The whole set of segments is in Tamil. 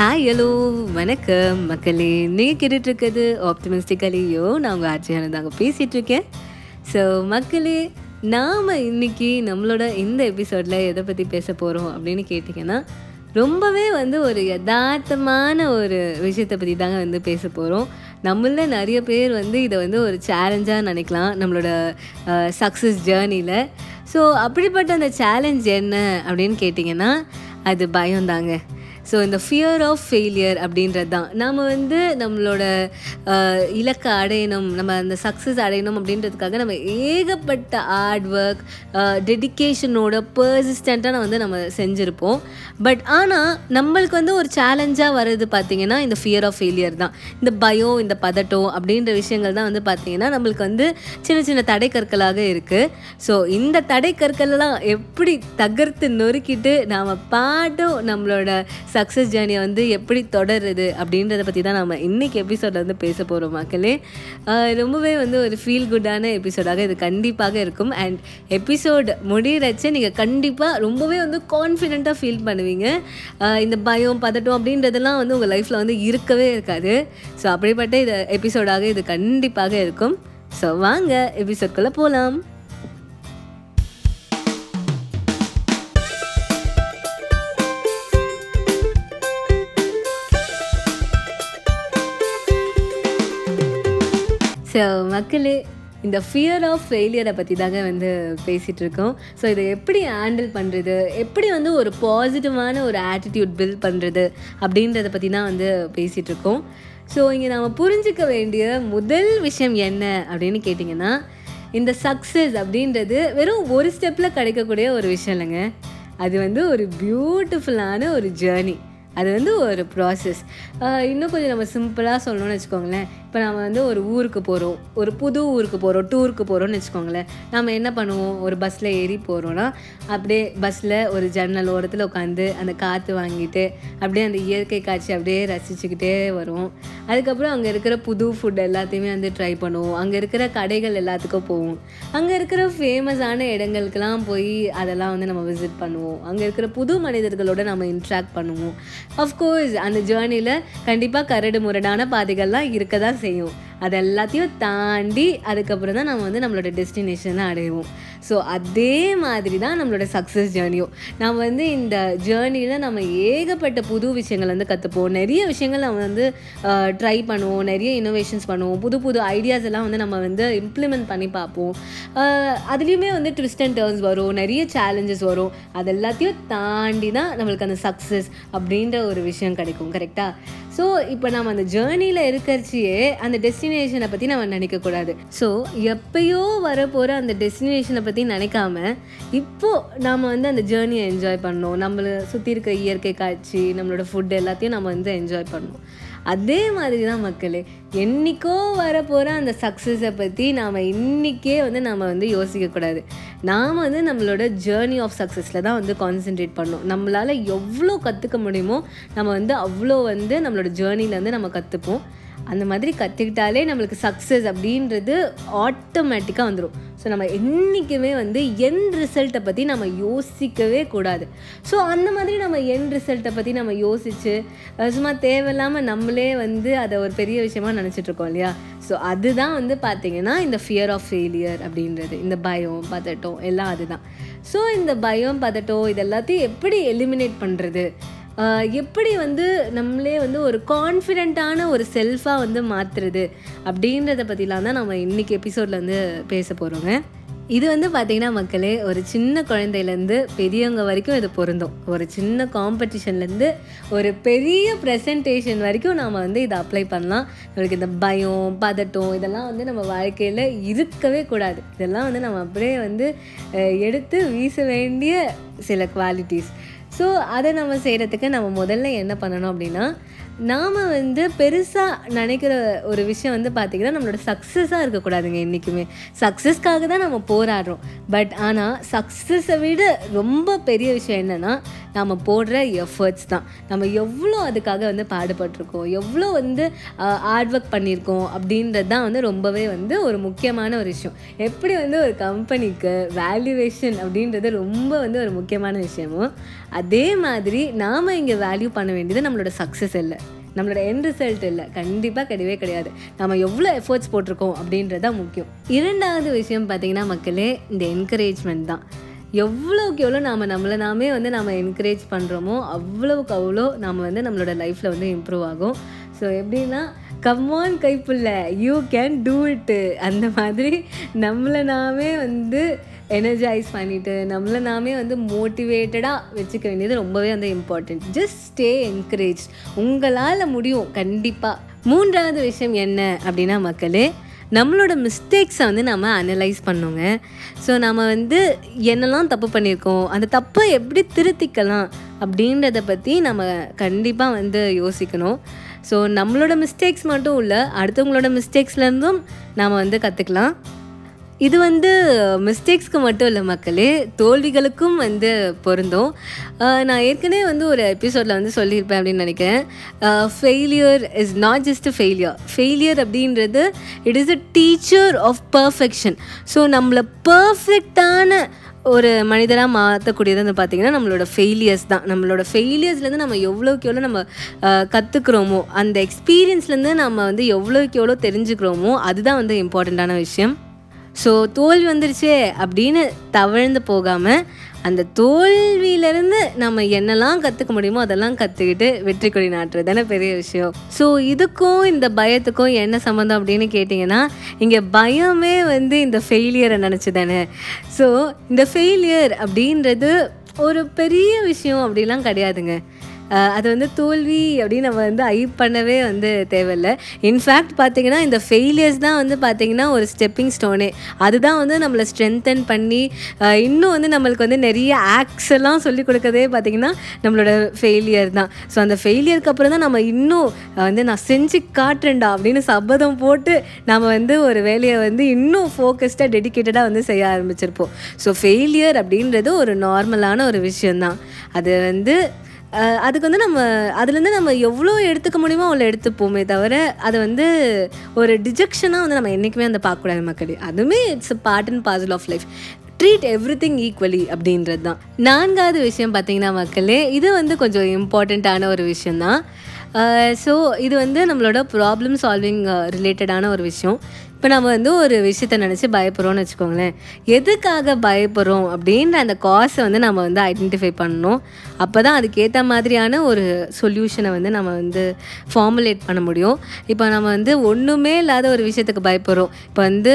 ஹாய் ஹலோ வணக்கம். மக்களே நீங்கள் கேட்டுட்ருக்கிறது நான் உங்கள் ஆட்சியான தாங்க பேசிகிட்ருக்கேன் ஸோ மக்களே நாம் இன்னைக்கு நம்மளோட இந்த எபிசோடில் எதை பற்றி பேச போகிறோம் அப்படின்னு கேட்டிங்கன்னா ரொம்பவே வந்து ஒரு யதார்த்தமான ஒரு விஷயத்தை பற்றி தாங்க வந்து பேச போகிறோம் நம்மள நிறைய பேர் வந்து இதை வந்து ஒரு சேலஞ்சாக நினைக்கலாம் நம்மளோட சக்ஸஸ் ஜேர்னியில் ஸோ அப்படிப்பட்ட அந்த சேலஞ்ச் என்ன அப்படின்னு கேட்டிங்கன்னா அது பயம்தாங்க ஸோ இந்த ஃபியர் ஆஃப் ஃபெயிலியர் அப்படின்றது தான் நாம் வந்து நம்மளோட இலக்கை அடையணும் நம்ம அந்த சக்ஸஸ் அடையணும் அப்படின்றதுக்காக நம்ம ஏகப்பட்ட ஹார்ட் ஒர்க் டெடிக்கேஷனோட பர்சிஸ்டண்ட்டாக வந்து நம்ம செஞ்சுருப்போம். பட் ஆனால் நம்மளுக்கு வந்து ஒரு சேலஞ்சாக வர்றது பார்த்திங்கன்னா இந்த ஃபியர் ஆஃப் ஃபெயிலியர் தான். இந்த பயம் இந்த பதட்டம் அப்படின்ற விஷயங்கள் தான் வந்து பார்த்திங்கன்னா நம்மளுக்கு வந்து சின்ன சின்ன தடை கற்களாக இருக்குது ஸோ இந்த தடை கற்களெல்லாம் எப்படி தகர்த்து நொறுக்கிட்டு நாம் பாட்டும் நம்மளோட சக்ஸஸ் ஜேர்னியை வந்து எப்படி தொடருது அப்படின்றத பற்றி தான் நம்ம இன்றைக்கி எபிசோடில் வந்து பேச போகிறோம் மக்களே. ரொம்பவே வந்து ஒரு ஃபீல் குட்டான எபிசோடாக இது கண்டிப்பாக இருக்கும். அண்ட் எபிசோட் முடிகிறச்ச நீங்கள் கண்டிப்பாக ரொம்பவே வந்து கான்ஃபிடெண்ட்டாக ஃபீல் பண்ணுவீங்க. இந்த பயம் பதட்டம் அப்படின்றதெல்லாம் வந்து உங்கள் லைஃப்பில் வந்து இருக்கவே இருக்காது. ஸோ அப்படிப்பட்ட இது எபிசோடாக இது கண்டிப்பாக இருக்கும். ஸோ வாங்க எபிசோட்குள்ளே போகலாம் ஸோ மக்களே இந்த ஃபியர் ஆஃப் ஃபெயிலியரை பற்றி தாங்க வந்து பேசிகிட்டு இருக்கோம். ஸோ இதை எப்படி ஹேண்டில் பண்ணுறது எப்படி வந்து ஒரு பாசிட்டிவான ஒரு ஆட்டிடியூட் பில்ட் பண்ணுறது அப்படின்றத பற்றி தான் வந்து பேசிகிட்டு இருக்கோம். ஸோ இங்கே நம்ம புரிஞ்சிக்க வேண்டிய முதல் விஷயம் என்ன அப்படின்னு கேட்டிங்கன்னா இந்த சக்ஸஸ் அப்படின்றது வெறும் ஒரு ஸ்டெப்பில் கிடைக்கக்கூடிய ஒரு விஷயம் இல்லைங்க. அது வந்து ஒரு பியூட்டிஃபுல்லான ஒரு ஜேர்னி அது வந்து ஒரு ப்ராசஸ் இன்னும் கொஞ்சம் நம்ம சிம்பிளாக சொல்லணும்னு வச்சுக்கோங்களேன். இப்போ நம்ம வந்து ஒரு ஊருக்கு போகிறோம் ஒரு புது ஊருக்கு போகிறோம் டூருக்கு போகிறோம்னு வச்சுக்கோங்களேன். நம்ம என்ன பண்ணுவோம்? ஒரு பஸ்ஸில் ஏறி போகிறோன்னா அப்படியே பஸ்ஸில் ஒரு ஜன்னல் ஓரத்தில் உட்காந்து அந்த காற்று வாங்கிட்டு அப்படியே அந்த இயற்கை காட்சி அப்படியே ரசிச்சுக்கிட்டே வருவோம். அதுக்கப்புறம் அங்கே இருக்கிற புது ஃபுட் எல்லாத்தையுமே வந்து ட்ரை பண்ணுவோம். அங்கே இருக்கிற கடைகள் எல்லாத்துக்கும் போவோம். அங்கே இருக்கிற ஃபேமஸான இடங்களுக்கெல்லாம் போய் அதெல்லாம் வந்து நம்ம விசிட் பண்ணுவோம். அங்கே இருக்கிற புது மனிதர்களோட நம்ம இன்ட்ராக்ட் பண்ணுவோம். அஃப்கோர்ஸ் அந்த ஜேர்னியில் கண்டிப்பாக கரடு முரடான பாதைகள்லாம் இருக்க தான் செய்யும். அது எல்லாத்தையும் தாண்டி அதுக்கப்புறம் தான் நம்ம வந்து நம்மளோட டெஸ்டினேஷனை அடைவோம். ஸோ அதே மாதிரி தான் நம்மளோட சக்ஸஸ் ஜேர்னியும் நம்ம வந்து இந்த ஜேர்னியில் நம்ம ஏகப்பட்ட புது விஷயங்கள் வந்து கற்றுப்போம் நிறைய விஷயங்கள் நம்ம வந்து ட்ரை பண்ணுவோம். நிறைய இன்னோவேஷன்ஸ் பண்ணுவோம். புது புது ஐடியாஸ் எல்லாம் வந்து நம்ம வந்து இம்ப்ளிமெண்ட் பண்ணி பார்ப்போம். அதுலேயுமே வந்து ட்விஸ்ட் அண்ட் டேர்ன்ஸ் வரும். நிறைய சேலஞ்சஸ் வரும். அது எல்லாத்தையும் தாண்டி தான் நம்மளுக்கு அந்த சக்ஸஸ் அப்படின்ற ஒரு விஷயம் கிடைக்கும். கரெக்டாக ஸோ இப்போ நம்ம அந்த ஜேர்னியில் இருக்கிறச்சியே அந்த டெஸ்டினேஷனை பற்றி நம்ம நினைக்கக்கூடாது. ஸோ எப்பயோ வரப்போகிற அந்த டெஸ்டினேஷனை பற்றி நினைக்காம இப்போது நாம் வந்து அந்த ஜேர்னியை என்ஜாய் பண்ணோம் நம்மளை சுற்றி இருக்க இயற்கை காட்சி நம்மளோட ஃபுட் எல்லாத்தையும் நம்ம வந்து என்ஜாய் பண்ணோம் அதே மாதிரி தான் மக்களே என்றைக்கோ வரப்போகிற அந்த சக்ஸஸை பற்றி நாம் இன்றைக்கே வந்து நம்ம வந்து யோசிக்கக்கூடாது நாம் வந்து நம்மளோட ஜேர்னி ஆஃப் சக்ஸஸில் தான் வந்து கான்சென்ட்ரேட் பண்ணோம் நம்மளால் எவ்வளோ கற்றுக்க முடியுமோ நம்ம வந்து அவ்வளோ வந்து நம்மளோட ஜேர்னிலேருந்து நம்ம கற்றுப்போம் அந்த மாதிரி கற்றுக்கிட்டாலே நம்மளுக்கு சக்ஸஸ் அப்படின்றது ஆட்டோமேட்டிக்காக வந்துடும் ஸோ நம்ம என்றைக்குமே வந்து என் ரிசல்ட்டை பற்றி நம்ம யோசிக்கவே கூடாது. ஸோ அந்த மாதிரி நம்ம என் ரிசல்ட்டை பற்றி நம்ம யோசித்து சும்மா தேவையில்லாமல் நம்மளே வந்து அதை ஒரு பெரிய விஷயமா நினச்சிட்ருக்கோம் இல்லையா? ஸோ அதுதான் வந்து பார்த்திங்கன்னா இந்த ஃபியர் ஆஃப் ஃபெயிலியர் அப்படின்றது. இந்த பயம் பதட்டம் எல்லாம் அதுதான். ஸோ இந்த பயம் பதட்டம் இது எல்லாத்தையும் எப்படி எலிமினேட் பண்ணுறது எப்படி வந்து நம்மளே வந்து ஒரு கான்ஃபிடெண்ட்டான ஒரு செல்ஃபாக வந்து மாற்றுறது அப்படின்றத பற்றிலாம் தான் நம்ம இன்றைக்கி எபிசோடில் வந்து பேச போகிறோங்க இது வந்து பார்த்திங்கன்னா மக்களே ஒரு சின்ன குழந்தையிலேருந்து பெரியவங்க வரைக்கும் இது பொருந்தும். ஒரு சின்ன காம்படிஷன்லேருந்து ஒரு பெரிய ப்ரெசன்டேஷன் வரைக்கும் நாம் வந்து இதை அப்ளை பண்ணலாம். நம்மளுக்கு இந்த பயம் பதட்டம் இதெல்லாம் வந்து நம்ம வாழ்க்கையில் இருக்கவே கூடாது. இதெல்லாம் வந்து நம்ம அப்படியே வந்து எடுத்து வீச வேண்டிய சில குவாலிட்டிஸ் ஸோ அதை நம்ம செய்கிறதுக்கு நம்ம முதல்ல என்ன பண்ணணும் அப்படின்னா நாம் வந்து பெருசாக நினைக்கிற ஒரு விஷயம் வந்து பார்த்திங்கன்னா நம்மளோட சக்ஸஸாக இருக்கக்கூடாதுங்க என்றைக்குமே சக்ஸஸ்க்காக தான் நம்ம போராடுறோம். பட் ஆனால் சக்ஸஸை விட ரொம்ப பெரிய விஷயம் என்னென்னா நம்ம போடுற எஃபர்ட்ஸ் தான். நம்ம எவ்வளோ அதுக்காக வந்து பாடுபட்டிருக்கோம். எவ்வளோ வந்து ஹார்ட் ஒர்க் பண்ணியிருக்கோம் அப்படின்றது தான் வந்து ரொம்பவே வந்து ஒரு முக்கியமான ஒரு விஷயம். எப்படி வந்து ஒரு கம்பெனிக்கு வேல்யூவேஷன் அப்படின்றது ரொம்ப வந்து ஒரு முக்கியமான விஷயமோ அதே மாதிரி நாம் இங்கே வேல்யூ பண்ண வேண்டியது நம்மளோட சக்ஸஸ் இல்லை. நம்மளோட எண்ட் ரிசல்ட் இல்லை. கண்டிப்பாக கிடையவே கிடையாது. நம்ம எவ்வளோ எஃபர்ட்ஸ் போட்டிருக்கோம் அப்படின்றது தான் முக்கியம். இரண்டாவது விஷயம் பார்த்திங்கன்னா மக்களே இந்த என்கரேஜ்மெண்ட் தான். எவ்வளோக்கு எவ்வளோ நாம் நம்மளை நாமே வந்து நம்ம என்கரேஜ் பண்ணுறோமோ அவ்வளோக்கு அவ்வளோ நம்ம வந்து நம்மளோட லைஃப்பில் வந்து இம்ப்ரூவ் ஆகும். ஸோ எப்படின்னா come on Kaipulla you can do it அந்த மாதிரி நம்மளை நாமே வந்து எனர்ஜைஸ் பண்ணிவிட்டு நம்மளை நாமே வந்து மோட்டிவேட்டடாக வச்சுக்க வேண்டியது ரொம்பவே வந்து இம்பார்ட்டண்ட் ஜஸ்ட் ஸ்டே என்கரேஜ் உங்களால் முடியும் கண்டிப்பாக மூன்றாவது விஷயம் என்ன அப்படின்னா மக்களே நம்மளோட மிஸ்டேக்ஸை வந்து நம்ம அனலைஸ் பண்ணோங்க. ஸோ நம்ம வந்து என்னெல்லாம் தப்பு பண்ணியிருக்கோம் அந்த தப்பை எப்படி திருத்திக்கலாம் அப்படின்றத பற்றி நம்ம கண்டிப்பாக வந்து யோசிக்கணும். ஸோ நம்மளோட மிஸ்டேக்ஸ் மட்டும் இல்லை அடுத்தவங்களோட மிஸ்டேக்ஸ்லேருந்தும் நாம் வந்து கற்றுக்கலாம் இது வந்து மிஸ்டேக்ஸ்க்கு மட்டும் இல்லை மக்களே தோல்விகளுக்கும் வந்து பொருந்தும். நான் ஏற்கனவே வந்து ஒரு எபிசோடில் வந்து சொல்லியிருப்பேன் அப்படின்னு நினைக்கிறேன். Failure is not just failure failure அப்படின்றது it is a teacher of perfection so நம்மளை பர்ஃபெக்டான ஒரு மனிதராக மாற்றக்கூடியது வந்து பார்த்திங்கன்னா நம்மளோட ஃபெயிலியர்ஸ் தான். நம்மளோட ஃபெயிலியர்ஸ்லேருந்து நம்ம எவ்வளோக்கு எவ்வளோ நம்ம கற்றுக்குறோமோ அந்த எக்ஸ்பீரியன்ஸ்லேருந்து நம்ம வந்து எவ்வளோக்கு எவ்வளோ தெரிஞ்சுக்கிறோமோ அதுதான் வந்து இம்பார்ட்டண்ட்டான விஷயம். ஸோ தோல்வி வந்துருச்சே அப்படின்னு தவழ்ந்து போகாமல் அந்த தோல்வியிலேருந்து நம்ம என்னெல்லாம் கற்றுக்க முடியுமோ அதெல்லாம் கற்றுக்கிட்டு வெற்றி கொடி நாட்டுறது தானே பெரிய விஷயம். ஸோ இதுக்கும் இந்த பயத்துக்கும் என்ன சம்மந்தம் அப்படின்னு கேட்டிங்கன்னா இங்கே பயமே வந்து இந்த ஃபெயிலியரை நினச்சி தானே. ஸோ இந்த ஃபெயிலியர் அப்படின்றது ஒரு பெரிய விஷயம் அப்படிலாம் கிடையாதுங்க. அது வந்து தோல்வி அப்படின்னு நம்ம வந்து ஐ பண்ணவே வந்து தேவையில்லை. இன்ஃபேக்ட் பார்த்தீங்கன்னா இந்த ஃபெயிலியர்ஸ் தான் வந்து பார்த்திங்கன்னா ஒரு ஸ்டெப்பிங் ஸ்டோனே அதுதான் வந்து நம்மளை ஸ்ட்ரென்தன் பண்ணி இன்னும் வந்து நம்மளுக்கு வந்து நிறைய ஆக்ஸ் எல்லாம் சொல்லிக் கொடுக்கறதே பார்த்தீங்கன்னா நம்மளோட ஃபெயிலியர் தான். ஸோ அந்த ஃபெயிலியருக்கு அப்புறம் தான் நம்ம இன்னும் வந்து நான் செஞ்சு காட்டுறேன்டா அப்படின்னு சபதம் போட்டு நம்ம வந்து ஒரு வேலையை வந்து இன்னும் ஃபோக்கஸ்டாக டெடிக்கேட்டடாக வந்து செய்ய ஆரம்பிச்சிருப்போம். ஸோ ஃபெயிலியர் அப்படின்றது ஒரு நார்மலான ஒரு விஷயந்தான் அது வந்து அதுக்கு வந்து நம்ம அதுலேருந்து நம்ம எவ்வளோ எடுத்துக்க முடியுமோ அவ்வளோ எடுத்துப்போமே தவிர அதை வந்து ஒரு டிஜெக்ஷனாக வந்து நம்ம என்றைக்குமே அந்த பார்க்கக்கூடாது மக்களே. அதுவுமே it's part and parcel of life treat everything equally அப்படின்றது தான். நான்காவது விஷயம் பார்த்திங்கன்னா மக்களே இது வந்து கொஞ்சம் இம்பார்ட்டண்ட்டான ஒரு விஷயந்தான் ஸோ இது வந்து நம்மளோட ப்ராப்ளம் சால்விங் ரிலேட்டடான ஒரு விஷயம். இப்போ நம்ம வந்து ஒரு விஷயத்த நினச்சி பயப்படுறோம்னு வச்சுக்கோங்களேன். எதுக்காக பயப்படுறோம் அப்படின்ற அந்த காசை வந்து நம்ம வந்து ஐடென்டிஃபை பண்ணணும். அப்போ தான் அதுக்கேற்ற மாதிரியான ஒரு சொல்யூஷனை வந்து நம்ம வந்து ஃபார்முலேட் பண்ண முடியும். இப்போ நம்ம வந்து ஒன்றுமே இல்லாத ஒரு விஷயத்துக்கு பயப்படுறோம். இப்போ வந்து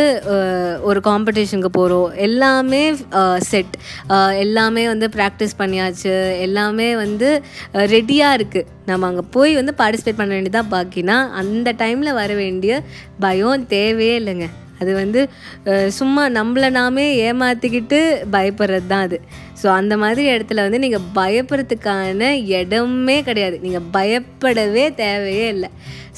ஒரு காம்படிஷனுக்கு போகிறோம் எல்லாமே செட் எல்லாமே வந்து ப்ராக்டிஸ் பண்ணியாச்சு. எல்லாமே வந்து ரெடியாக இருக்குது நம்ம அங்கே போய் வந்து பார்ட்டிசிபேட் பண்ண வேண்டியதாக பாக்கினா அந்த டைமில் வர வேண்டிய பயம் தேவையே இல்லைங்க அது வந்து சும்மா நம்மளை நாமே ஏமாற்றிக்கிட்டு பயப்படுறது தான் அது. ஸோ அந்த மாதிரி இடத்துல வந்து நீங்கள் பயப்படுறதுக்கான இடமே கிடையாது. நீங்கள் பயப்படவே தேவையே இல்லை.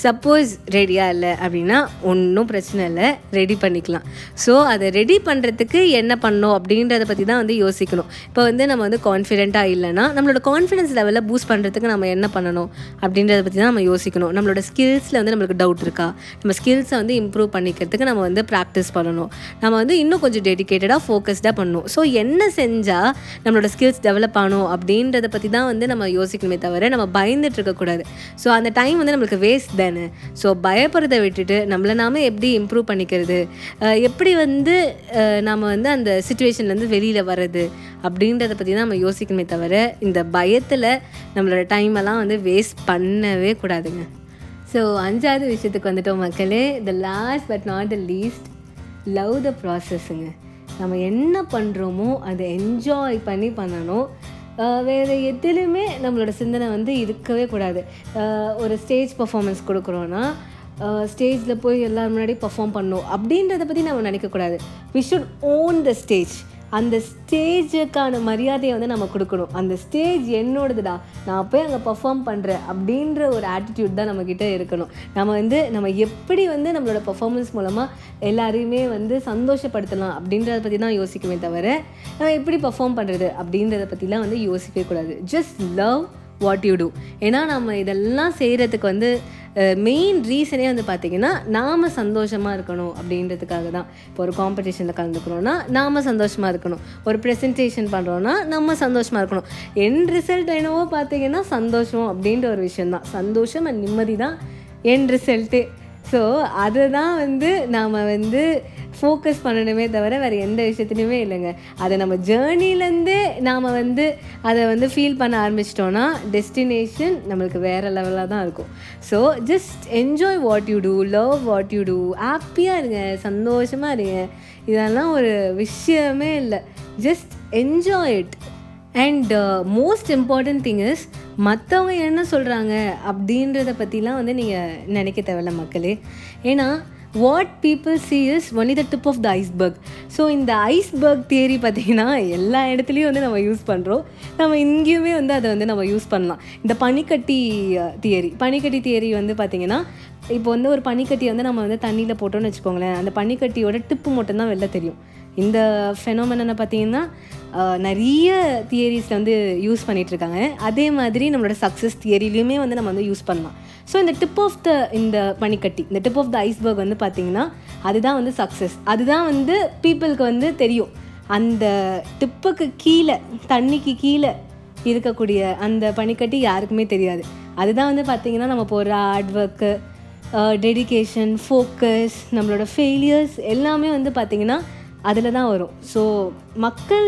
சப்போஸ் ரெடியாக இல்லை அப்படின்னா ஒன்றும் பிரச்சனை இல்லை. ரெடி பண்ணிக்கலாம். ஸோ அதை ரெடி பண்ணுறதுக்கு என்ன பண்ணணும் அப்படின்றத பற்றி தான் வந்து யோசிக்கணும். இப்போ வந்து நம்ம வந்து கான்ஃபிடென்ட்டாக இல்லைன்னா நம்மளோட கான்ஃபிடன்ஸ் லெவலில் பூஸ்ட் பண்ணுறதுக்கு நம்ம என்ன பண்ணணும் அப்படின்றத பற்றி தான் நம்ம யோசிக்கணும். நம்மளோட ஸ்கில்ஸில் வந்து நம்மளுக்கு டவுட் இருக்கா? நம்ம ஸ்கில்ஸை வந்து இம்ப்ரூவ் பண்ணிக்கிறதுக்கு நம்ம வந்து ப்ராக்டிஸ் பண்ணணும். நம்ம வந்து இன்னும் கொஞ்சம் டெடிக்கேட்டடாக ஃபோக்கஸ்டாக பண்ணணும். ஸோ என்ன செஞ்சால் நம்மளோட ஸ்கில்ஸ் டெவலப் ஆகணும் அப்படின்றத பற்றி தான் வந்து நம்ம யோசிக்கணுமே தவிர நம்ம பயந்துட்டு இருக்கக்கூடாது ஸோ அந்த டைம் வந்து நம்மளுக்கு வேஸ்ட் தானே. ஸோ பயப்படுறதை விட்டுட்டு நம்மளை நாம எப்படி இம்ப்ரூவ் பண்ணிக்கிறது? எப்படி வந்து நாம் வந்து அந்த சுச்சுவேஷன்லேருந்து வெளியில் வர்றது? அப்படின்றத பற்றி தான் நம்ம யோசிக்கணுமே தவிர இந்த பயத்தில் நம்மளோட டைமெல்லாம் வந்து வேஸ்ட் பண்ணவே கூடாதுங்க. ஸோ அஞ்சாவது விஷயத்துக்கு வந்துட்டோம் மக்களே. The last but not the least love the ப்ராசஸ்ஸுங்க நம்ம என்ன பண்ணுறோமோ அதை என்ஜாய் பண்ணி பண்ணணும். வேறு எதுலையுமே நம்மளோட சிந்தனை வந்து இருக்கவே கூடாது. ஒரு ஸ்டேஜ் பர்ஃபாமன்ஸ் கொடுக்குறோன்னா ஸ்டேஜில் போய் எல்லாரும் முன்னாடி பர்ஃபார்ம் பண்ணணும் அப்படின்றத பற்றி நம்ம நினைக்கக்கூடாது we should own the stage அந்த ஸ்டேஜுக்கான மரியாதையை வந்து நம்ம கொடுக்கணும். அந்த ஸ்டேஜ் என்னோடதுடா. நான் போய் அங்கே பர்ஃபார்ம் பண்ணுறேன் அப்படின்ற ஒரு ஆட்டிடியூட் தான் நம்மக்கிட்ட இருக்கணும். நம்ம வந்து நம்ம எப்படி வந்து நம்மளோட பர்ஃபார்மன்ஸ் மூலமாக எல்லாரையுமே வந்து சந்தோஷப்படுத்தலாம் அப்படின்றத பற்றி தான் யோசிக்குமே தவிர நம்ம எப்படி பர்ஃபார்ம் பண்ணுறது அப்படின்றத பற்றிலாம் வந்து யோசிக்கவே கூடாது. Just love what you do ஏன்னா நம்ம இதெல்லாம் செய்கிறதுக்கு வந்து மெயின் ரீசனே வந்து பார்த்திங்கன்னா நாம் சந்தோஷமாக இருக்கணும் அப்படின்றதுக்காக தான். இப்போ ஒரு காம்படிஷனில் கலந்துக்கிறோன்னா நாம் சந்தோஷமாக இருக்கணும். ஒரு ப்ரெசன்டேஷன் பண்ணுறோன்னா நம்ம சந்தோஷமாக இருக்கணும். என் ரிசல்ட் என்னவோ பார்த்திங்கன்னா சந்தோஷம் அப்படின்ற ஒரு விஷயந்தான் சந்தோஷம் அண்ட் நிம்மதி தான் என் ரிசல்ட்டு ஸோ அதை தான் வந்து நாம் வந்து ஃபோக்கஸ் பண்ணணுமே தவிர வேறு எந்த விஷயத்துலையுமே இல்லைங்க. அதை நம்ம ஜேர்னிலேருந்தே நாம் வந்து அதை வந்து ஃபீல் பண்ண ஆரம்பிச்சிட்டோன்னா டெஸ்டினேஷன் நம்மளுக்கு வேறு லெவலாக தான் இருக்கும். So just enjoy what you do love what you do ஹாப்பியாக இருங்க சந்தோஷமாக இருங்க. இதெல்லாம் ஒரு விஷயமே இல்லை. Just enjoy it and most important thing is மற்றவங்க என்ன சொல்கிறாங்க அப்படின்றத பற்றிலாம் வந்து நீங்கள் நினைக்க தேவையில்ல மக்களே. ஏன்னா what people see is only the tip of the iceberg so இந்த ஐஸ்பர்க் தியரி பார்த்திங்கன்னா எல்லா இடத்துலையும் வந்து நம்ம யூஸ் பண்ணுறோம் நம்ம இங்கேயுமே வந்து அதை வந்து நம்ம யூஸ் பண்ணலாம். இந்த பனிக்கட்டி தியரி பனிக்கட்டி தியரி வந்து பார்த்திங்கன்னா இப்போ வந்து ஒரு பனிக்கட்டி வந்து நம்ம வந்து தண்ணியில் போட்டோம்னு வச்சுக்கோங்களேன். அந்த பனிக்கட்டியோட டிப்பு மட்டும்தான் வெளில தெரியும். இந்த ஃபெனோமெனனை பார்த்தீங்கன்னா நிறைய தியரிஸில் வந்து யூஸ் பண்ணிகிட்ருக்காங்க அதே மாதிரி நம்மளோட சக்ஸஸ் தியரிலையுமே வந்து நம்ம வந்து யூஸ் பண்ணலாம். ஸோ இந்த டிப் ஆஃப் த இந்த பனிக்கட்டி இந்த டிப் ஆஃப் த ஐஸ்பர்க் வந்து பார்த்திங்கன்னா அதுதான் வந்து சக்ஸஸ் அதுதான் வந்து பீப்புளுக்கு வந்து தெரியும். அந்த டிப்புக்கு கீழே தண்ணிக்கு கீழே இருக்கக்கூடிய அந்த பனிக்கட்டி யாருக்குமே தெரியாது. அதுதான் வந்து பார்த்திங்கன்னா நம்ம போடுற ஹார்ட் ஒர்க்கு டெடிக்கேஷன் ஃபோக்கஸ் நம்மளோட ஃபெயிலியர்ஸ் எல்லாமே வந்து பார்த்திங்கன்னா அதில் தான் வரும். ஸோ மக்கள்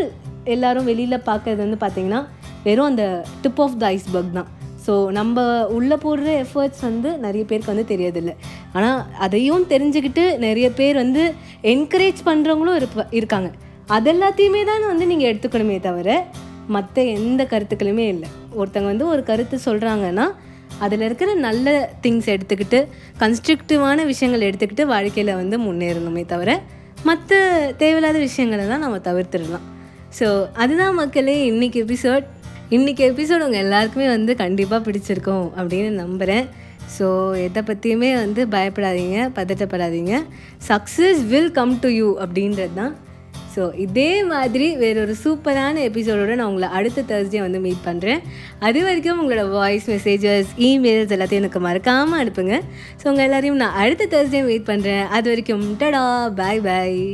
எல்லோரும் வெளியில் பார்க்குறது வந்து பார்த்திங்கன்னா வெறும் அந்த டிப் ஆஃப் த ஐஸ்பர்க் தான். ஸோ நம்ம உள்ளே போடுற எஃபர்ட்ஸ் வந்து நிறைய பேருக்கு வந்து தெரியறதில்ல ஆனால் அதையும் தெரிஞ்சுக்கிட்டு நிறைய பேர் வந்து என்கரேஜ் பண்ணுறவங்களும் இருப்ப இருக்காங்க. அதெல்லாத்தையுமே தான் வந்து நீங்கள் எடுத்துக்கணுமே தவிர மற்ற எந்த கருத்துக்களுமே இல்லை. ஒருத்தங்க வந்து ஒரு கருத்து சொல்கிறாங்கன்னா அதில் இருக்கிற நல்ல திங்ஸ் எடுத்துக்கிட்டு கன்ஸ்ட்ரக்டிவான விஷயங்கள் எடுத்துக்கிட்டு வாழ்க்கையில் வந்து முன்னேறணுமே தவிர மற்ற தேவையில்லாத விஷயங்களை தான் நம்ம தவிர்த்துடலாம். ஸோ அதுதான் மக்களே இன்றைக்கி எபிசோட் இன்றைக்கி எபிசோடு உங்கள் எல்லாருக்குமே வந்து கண்டிப்பாக பிடிச்சிருக்கும் அப்படின்னு நம்புகிறேன் ஸோ எதை பற்றியுமே வந்து பயப்படாதீங்க பதட்டப்படாதீங்க. Success will come to you அப்படின்றது தான். ஸோ இதே மாதிரி வேறொரு சூப்பரான எபிசோடோடு நான் உங்களை அடுத்த தேர்ஸ்டே வந்து மீட் பண்ணுறேன் அது வரைக்கும் உங்களோட வாய்ஸ் மெசேஜஸ் இமெயில்ஸ் எல்லாத்தையும் எனக்கு மறக்காமல் அனுப்புங்க. ஸோ உங்கள் எல்லாரையும் நான் அடுத்த தேர்ஸ்டே மீட் பண்ணுறேன் அது வரைக்கும் டடா பாய் பாய்